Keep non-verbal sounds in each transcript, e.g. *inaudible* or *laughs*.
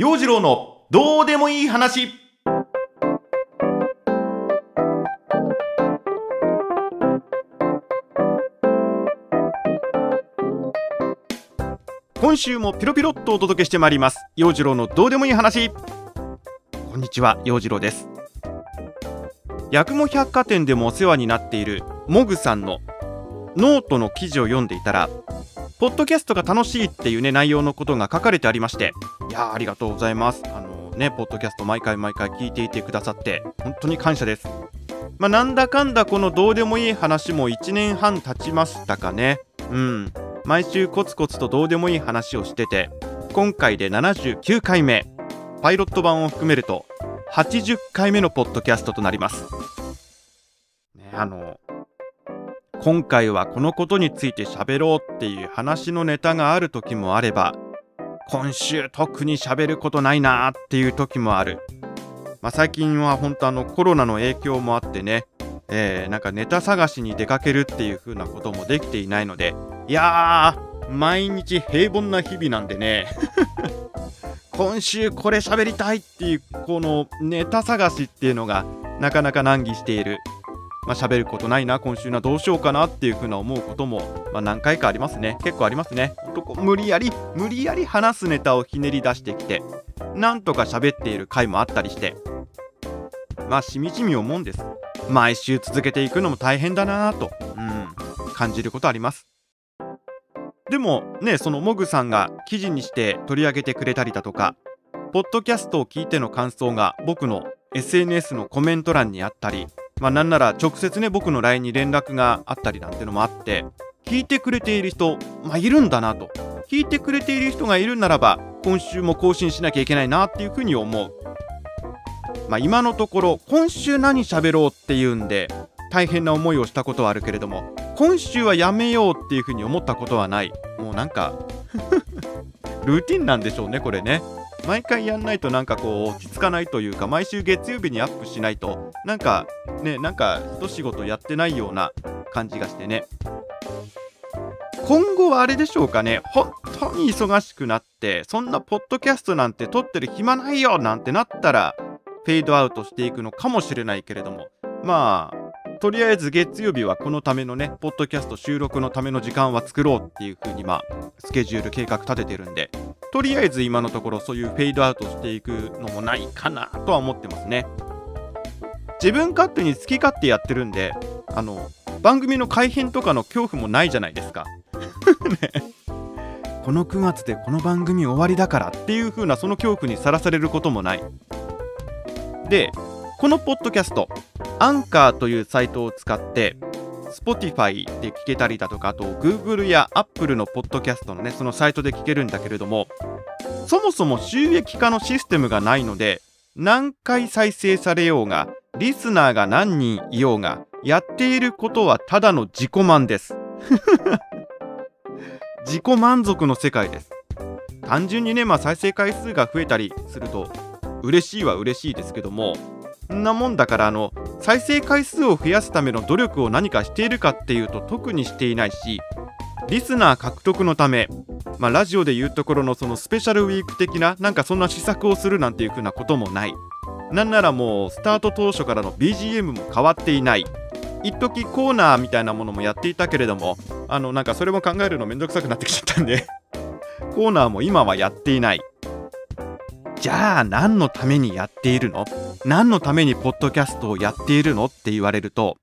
陽次郎のどうでもいい話。今週もピロピロっとお届けしてまいります。陽次郎のどうでもいい話。こんにちは陽次郎です。八雲百貨店でもお世話になっているモグさんのノートの記事を読んでいたらポッドキャストが楽しいっていうね内容のことが書かれてありましていやありがとうございます。あのねポッドキャスト毎回毎回聞いていてくださって本当に感謝です。まあ、なんだかんだこのどうでもいい話も1年半経ちましたかね。うん。毎週コツコツとどうでもいい話をしてて今回で79回目。パイロット版を含めると80回目のポッドキャストとなります。ねあの今回はこのことについて喋ろうっていう話のネタがある時もあれば今週特に喋ることないなーっていう時もある、まあ、最近は本当あのコロナの影響もあってね、えー、なんかネタ探しに出かけるっていう風なこともできていないので。いやー毎日平凡な日々なんでね。*laughs* 今週これ喋りたいっていうこのネタ探しっていうのがなかなか難儀している。まあ、喋ることないな、今週などうしようかなっていうふうな思うことも、まあ、何回かありますね。結構ありますね。無理やり、無理やり話すネタをひねり出してきて、なんとか喋っている回もあったりして、まあ、しみじみ思うんです。毎週続けていくのも大変だなぁと、うん、感じることあります。でもね、そのモグさんが記事にして取り上げてくれたりだとか、ポッドキャストを聞いての感想が僕の SNS のコメント欄にあったり、まあ、なんなら直接ね僕の LINE に連絡があったりなんてのもあって聞いてくれている人、まあ、いるんだなと。聞いてくれている人がいるならば今週も更新しなきゃいけないなっていうふうに思う、まあ、今のところ今週何喋ろうっていうんで大変な思いをしたことはあるけれども今週はやめようっていうふうに思ったことはない。もうなんか *laughs* ルーティンなんでしょうねこれね。毎回やんないとなんかこう落ち着かないというか毎週月曜日にアップしないとなんかねなんか一仕事やってないような感じがしてね。今後はあれでしょうかね。本当に忙しくなってそんなポッドキャストなんて撮ってる暇ないよなんてなったらフェードアウトしていくのかもしれないけれども。まあとりあえず月曜日はこのためのね、ポッドキャスト収録のための時間は作ろうっていう風にまあ、スケジュール計画立ててるんで、とりあえず今のところそういうフェードアウトしていくのもないかなとは思ってますね。自分勝手に好き勝手やってるんで、あの、番組の改編とかの恐怖もないじゃないですか。ね、*laughs* この9月でこの番組終わりだからっていう風なその恐怖にさらされることもない。で、このポッドキャスト、アンカーというサイトを使って、Spotify で聞けたりだとか、あと Google や Apple のポッドキャストのね、そのサイトで聞けるんだけれども、そもそも収益化のシステムがないので、何回再生されようが、リスナーが何人いようが、やっていることはただの自己満です。*laughs* 自己満足の世界です。単純にね、まあ、再生回数が増えたりすると、嬉しいは嬉しいですけども、そんなもんだからあの再生回数を増やすための努力を何かしているかっていうと特にしていないしリスナー獲得のため、まあ、ラジオでいうところのそのスペシャルウィーク的ななんかそんな施策をするなんていう風なこともない。なんならもうスタート当初からの BGM も変わっていない。一時コーナーみたいなものもやっていたけれどもあのなんかそれも考えるのめんどくさくなってきちゃったんでコーナーも今はやっていない。じゃあ何のためにやっているの？何のためにポッドキャストをやっているの？って言われると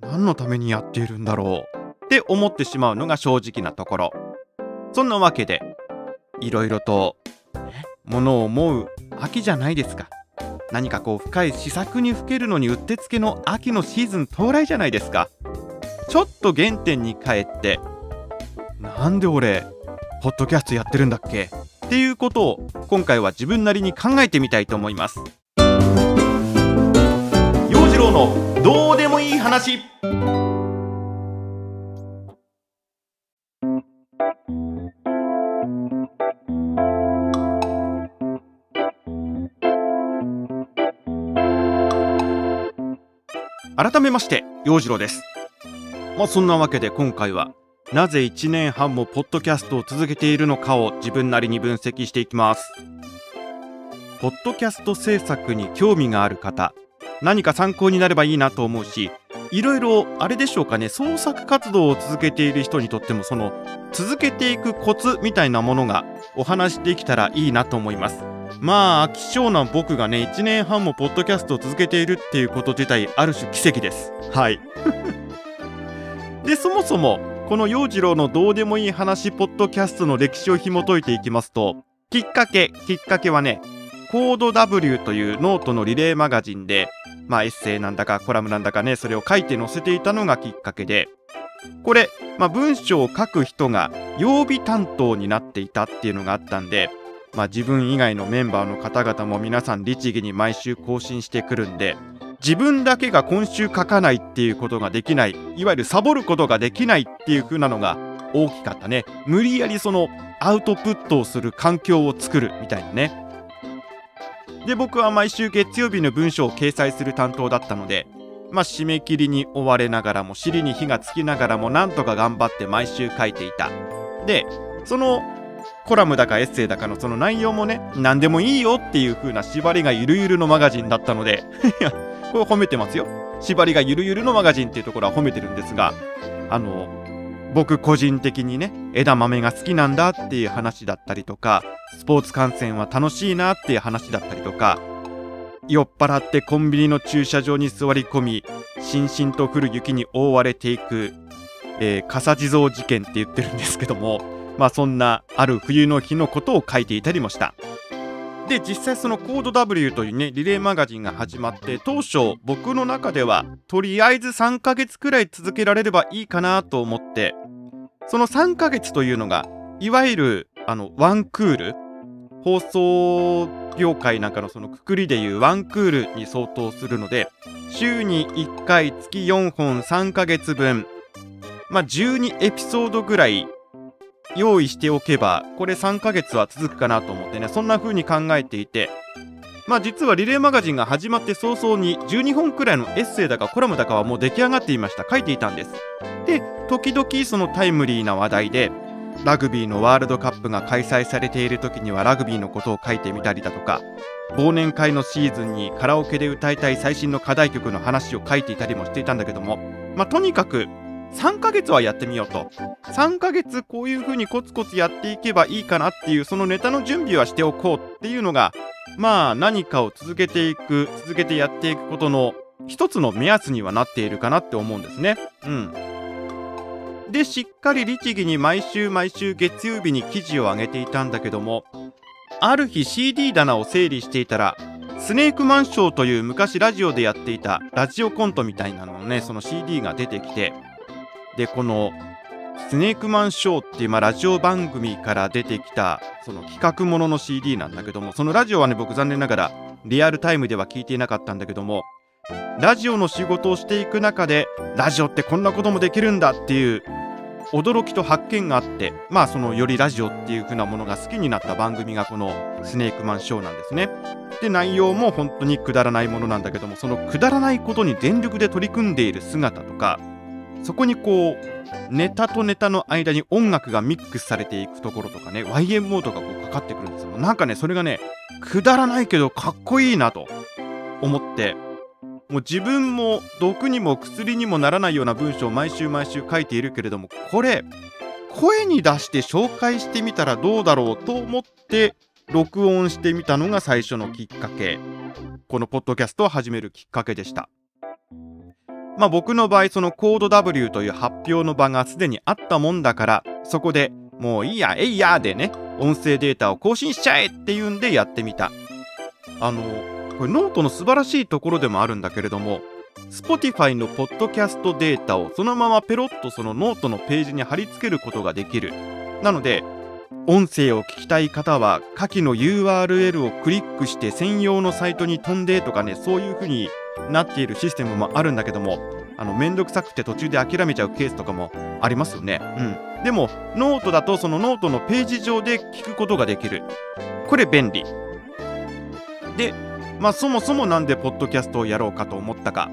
何のためにやっているんだろう？って思ってしまうのが正直なところ。そんなわけでいろいろとものを思う秋じゃないですか。何かこう深い試作にふけるのにうってつけの秋のシーズン到来じゃないですか。ちょっと原点に帰ってなんで俺ポッドキャストやってるんだっけ？っていうことを今回は自分なりに考えてみたいと思います。陽次郎のどうでもいい話。改めまして陽次郎です。まあそんなわけで今回はなぜ1年半もポッドキャストを続けているのかを自分なりに分析していきます。ポッドキャスト制作に興味がある方何か参考になればいいなと思うしいろいろあれでしょうかね創作活動を続けている人にとってもその続けていくコツみたいなものがお話できたらいいなと思います。まあ希少な僕がね1年半もポッドキャストを続けているっていうこと自体ある種奇跡です。はい。*laughs* でそもそもこの陽次郎のどうでもいい話ポッドキャストの歴史を紐解いていきますときっかけきっかけはねコード W というノートのリレーマガジンでまあエッセイなんだかコラムなんだかねそれを書いて載せていたのがきっかけでこれ、まあ、文章を書く人が曜日担当になっていたっていうのがあったんでまあ、自分以外のメンバーの方々も皆さん律儀に毎週更新してくるんで自分だけが今週書かないっていうことができない。いわゆるサボることができないっていう風なのが大きかったね。無理やりそのアウトプットをする環境を作るみたいなね。で僕は毎週月曜日の文章を掲載する担当だったのでまあ締め切りに追われながらも尻に火がつきながらもなんとか頑張って毎週書いていた。でそのコラムだかエッセイだかのその内容もね何でもいいよっていう風な縛りがゆるゆるのマガジンだったので *laughs* これ褒めてますよ縛りがゆるゆるのマガジンっていうところは褒めてるんですがあの僕個人的にね枝豆が好きなんだっていう話だったりとかスポーツ観戦は楽しいなっていう話だったりとか酔っ払ってコンビニの駐車場に座り込みしんしんと降る雪に覆われていく、えー、笠地蔵事件って言ってるんですけどもまあそんなある冬の日のことを書いていたりもした。で実際そのコード W というねリレーマガジンが始まって当初僕の中ではとりあえず3ヶ月くらい続けられればいいかなと思ってその3ヶ月というのがいわゆるあのワンクール放送業界なんかのそのくくりでいうワンクールに相当するので週に1回月4本3ヶ月分まあ12エピソードぐらい用意しておけばこれ3ヶ月は続くかなと思ってねそんな風に考えていて。まあ実はリレーマガジンが始まって早々に12本くらいのエッセイだかコラムだかはもう出来上がっていました。書いていたんです。で時々そのタイムリーな話題でラグビーのワールドカップが開催されている時にはラグビーのことを書いてみたりだとか忘年会のシーズンにカラオケで歌いたい最新の課題曲の話を書いていたりもしていたんだけどもまあとにかく3ヶ月はやってみようと3ヶ月こういう風にコツコツやっていけばいいかなっていうそのネタの準備はしておこうっていうのがまあ何かを続けていく続けてやっていくことの一つの目安にはなっているかなって思うんですね。うん。でしっかり律儀に毎週毎週月曜日に記事を上げていたんだけどもある日 CD 棚を整理していたらスネークマンショーという昔ラジオでやっていたラジオコントみたいなののねその CD が出てきてでこのスネークマンショーっていう、まあ、ラジオ番組から出てきたその企画ものの CD なんだけどもそのラジオはね僕残念ながらリアルタイムでは聞いていなかったんだけどもラジオの仕事をしていく中でラジオってこんなこともできるんだっていう驚きと発見があってまあそのよりラジオっていう風なものが好きになった番組がこのスネークマンショーなんですね。で内容も本当にくだらないものなんだけどもそのくだらないことに全力で取り組んでいる姿とかそこにこうネタとネタの間に音楽がミックスされていくところとかね YMO とかこうかかってくるんですよ。なんかねそれがねくだらないけどかっこいいなと思って。もう自分も毒にも薬にもならないような文章を毎週毎週書いているけれどもこれ声に出して紹介してみたらどうだろうと思って録音してみたのが最初のきっかけ。このポッドキャストを始めるきっかけでした。まあ僕の場合そのコード W という発表の場がすでにあったもんだからそこでもういいやえいやでね音声データを更新しちゃえっていうんでやってみた。あのこれノートの素晴らしいところでもあるんだけれども Spotify のポッドキャストデータをそのままペロッとそのノートのページに貼り付けることができる。なので音声を聞きたい方は下記の URL をクリックして専用のサイトに飛んでとかねそういう風になっているシステムもあるんだけどもあのめんどくさくて途中で諦めちゃうケースとかもありますよね。うん、でもノートだとそのノートのページ上で聞くことができる。これ便利。で、まあそもそもなんでポッドキャストをやろうかと思ったか。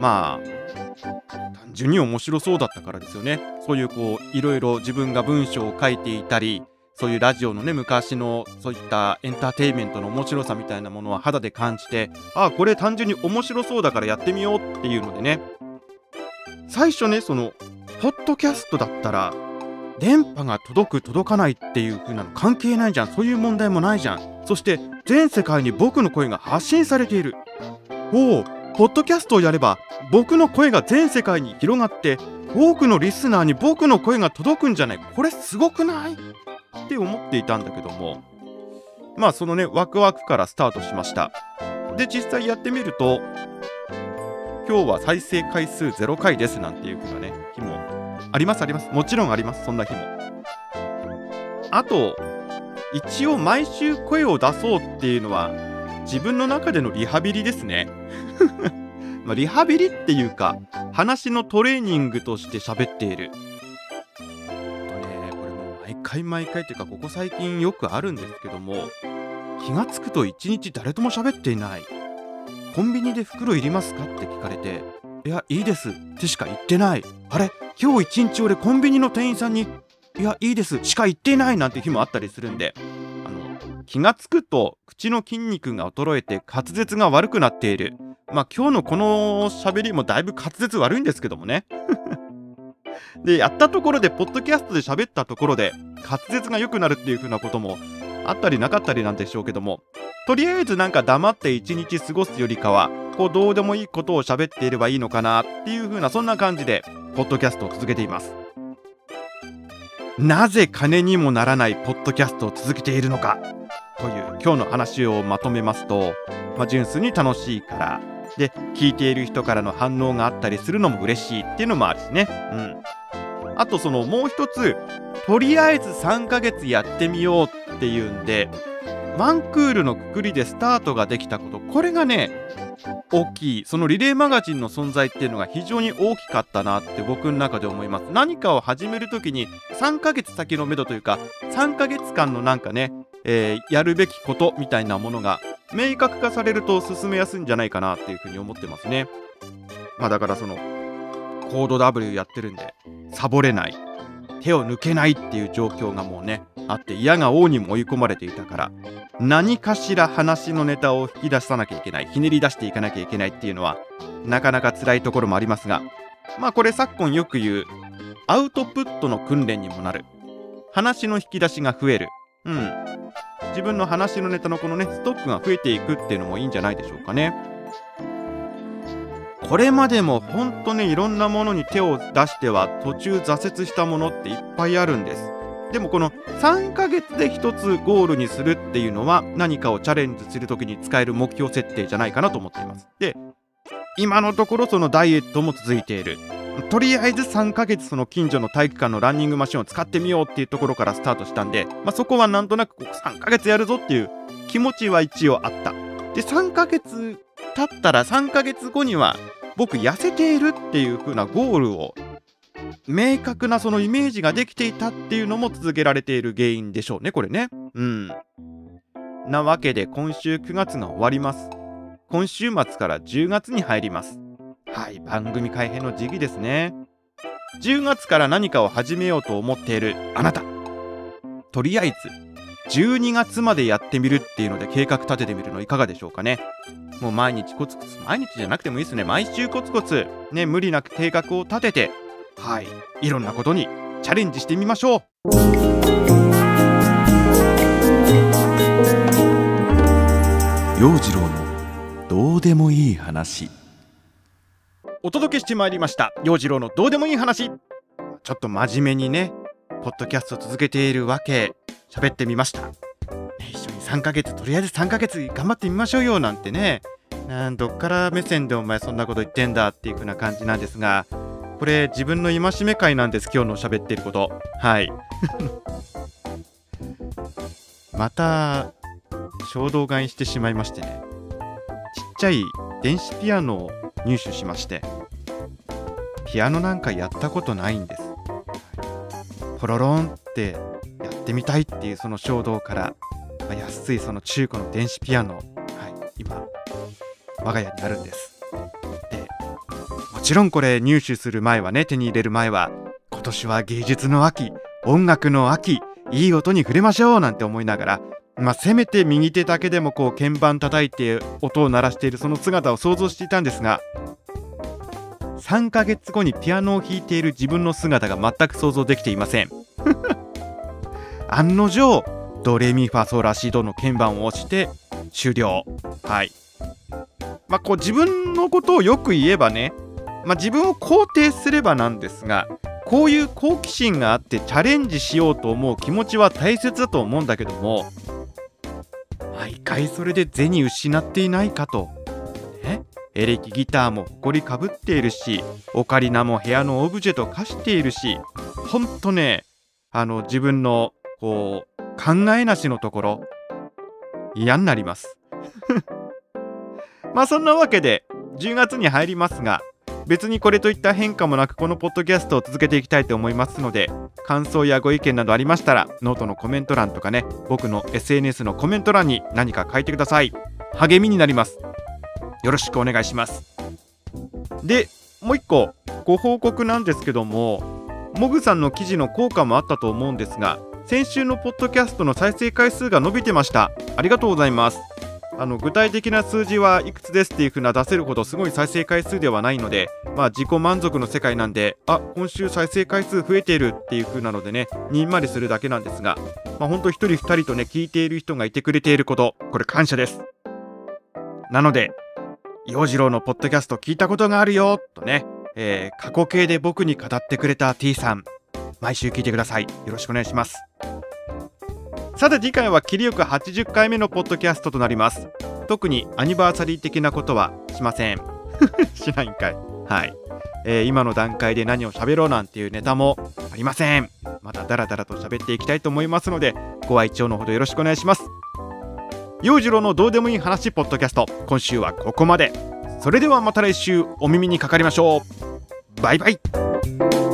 まあ単単に面白そうだったからですよねそういうこういろいろ自分が文章を書いていたりそういうラジオのね昔のそういったエンターテインメントの面白さみたいなものは肌で感じてああこれ単純に面白そうだからやってみようっていうのでね。最初ねそのポッドキャストだったら電波が届く届かないっていう風なの関係ないじゃん。そういう問題もないじゃん。そして全世界に僕の声が発信されている。おおポッドキャストをやれば僕の声が全世界に広がって多くのリスナーに僕の声が届くんじゃない。これすごくない？って思っていたんだけどもまあそのねワクワクからスタートしました。で実際やってみると今日は再生回数0回ですなんていう風なね日もありますあります。もちろんありますそんな日も。あと一応毎週声を出そうっていうのは自分の中でのリハビリですね。*laughs* まあリハビリっていうか話のトレーニングとして喋っている。毎回毎回っていうかここ最近よくあるんですけども気がつくと一日誰とも喋っていない。コンビニで袋いりますかって聞かれていやいいですってしか言ってない。あれ今日一日俺コンビニの店員さんにいやいいですしか言っていないなんて日もあったりするんであの気がつくと口の筋肉が衰えて滑舌が悪くなっている。まあ今日のこの喋りもだいぶ滑舌悪いんですけどもね。でやったところでポッドキャストで喋ったところで滑舌が良くなるっていう風なこともあったりなかったりなんでしょうけどもとりあえずなんか黙って一日過ごすよりかはこうどうでもいいことを喋っていればいいのかなっていう風なそんな感じでポッドキャストを続けています。なぜ金にもならないポッドキャストを続けているのかという今日の話をまとめますと、まあ、純粋に楽しいからで聞いている人からの反応があったりするのも嬉しいっていうのもあるしね。うん。あとそのもう一つとりあえず3ヶ月やってみようっていうんでワンクールのくくりでスタートができたこと。これがね大きい。そのリレーマガジンの存在っていうのが非常に大きかったなって僕の中で思います。何かを始める時に3ヶ月先のめどというか3ヶ月間のなんかね、えー、やるべきことみたいなものが明確化されると進めやすいんじゃないかなっていうふうに思ってますね。まあだからそのコード W やってるんでサボれない手を抜けないっていう状況がもうねあって嫌が王にも追い込まれていたから何かしら話のネタを引き出さなきゃいけないひねり出していかなきゃいけないっていうのはなかなか辛いところもありますがまあこれ昨今よく言うアウトプットの訓練にもなる。話の引き出しが増える。うん。自分の話のネタのこのねストックが増えていくっていうのもいいんじゃないでしょうかね。これまでも本当ねいろんなものに手を出しては途中挫折したものっていっぱいあるんです。でもこの3ヶ月で1つゴールにするっていうのは何かをチャレンジする時に使える目標設定じゃないかなと思っています。で今のところそのダイエットも続いている。とりあえず3ヶ月その近所の体育館のランニングマシンを使ってみようっていうところからスタートしたんで、まあ、そこはなんとなく3ヶ月やるぞっていう気持ちは一応あった。で3ヶ月経ったら3ヶ月後には僕痩せているっていう風なゴールを明確なそのイメージができていたっていうのも続けられている原因でしょうねこれね。うん。なわけで今週9月が終わります。今週末から10月に入ります。はい番組改編の時期ですね。10月から何かを始めようと思っているあなた。とりあえず12月までやってみるっていうので計画立ててみるのいかがでしょうかね。もう毎日コツコツ毎日じゃなくてもいいですね。毎週コツコツね無理なく計画を立ててはいいろんなことにチャレンジしてみましょう。陽次郎のどうでもいい話。お届けしてまいりました。陽次郎のどうでもいい話。ちょっと真面目にねポッドキャスト続けているわけ。喋ってみました。一緒に3ヶ月とりあえず3ヶ月頑張ってみましょうよなんてね。なんどっから目線でお前そんなこと言ってんだっていう風な感じなんですがこれ自分の戒め会なんです今日の喋ってること。はい。*laughs* また衝動買いしてしまいましてね。ちゃい電子ピアノを入手しましてピアノなんかやったことないんです。ポロロンってやってみたいっていうその衝動からまあ、安いその中古の電子ピアノ、はい、今我が家にあるんです。でもちろんこれ入手する前はね手に入れる前は今年は芸術の秋音楽の秋いい音に触れましょうなんて思いながらまあ、せめて右手だけでもこう鍵盤叩いて音を鳴らしているその姿を想像していたんですが3ヶ月後にピアノを弾いている自分の姿が全く想像できていません。*laughs* 案の定ドレミファソラシドの鍵盤を押して終了。はい。まあこう自分のことをよく言えばね、まあ、自分を肯定すればなんですがこういう好奇心があってチャレンジしようと思う気持ちは大切だと思うんだけども毎回それで銭失っていないかと。ね、エレキギターも埃かぶっているしオカリナも部屋のオブジェと化しているしほんとねあの自分のこう考えなしのところ嫌になります *laughs* まあそんなわけで10月に入りますが別にこれといった変化もなくこのポッドキャストを続けていきたいと思いますので感想やご意見などありましたらノートのコメント欄とかね僕の SNS のコメント欄に何か書いてください。励みになります。よろしくお願いします。でもう一個ご報告なんですけどもモグさんの記事の効果もあったと思うんですが先週のポッドキャストの再生回数が伸びてました。ありがとうございます。あの具体的な数字はいくつですっていう風な出せるほどすごい再生回数ではないので、まあ、自己満足の世界なんであ今週再生回数増えているっていう風なのでねにんまりするだけなんですが、まあ、ほんと1人2人とね聞いている人がいてくれていることこれ感謝です。なので洋次郎のポッドキャスト聞いたことがあるよとね、えー、過去形で僕に語ってくれた T さん毎週聞いてください。よろしくお願いします。さて次回は切りよく80回目のポッドキャストとなります。特にアニバーサリー的なことはしません。*laughs* しないんかい。はい、えー、今の段階で何を喋ろうなんていうネタもありません。またダラダラと喋っていきたいと思いますのでご愛聴のほどよろしくお願いします。陽次郎のどうでもいい話ポッドキャスト今週はここまで。それではまた来週お耳にかかりましょう。バイバイ。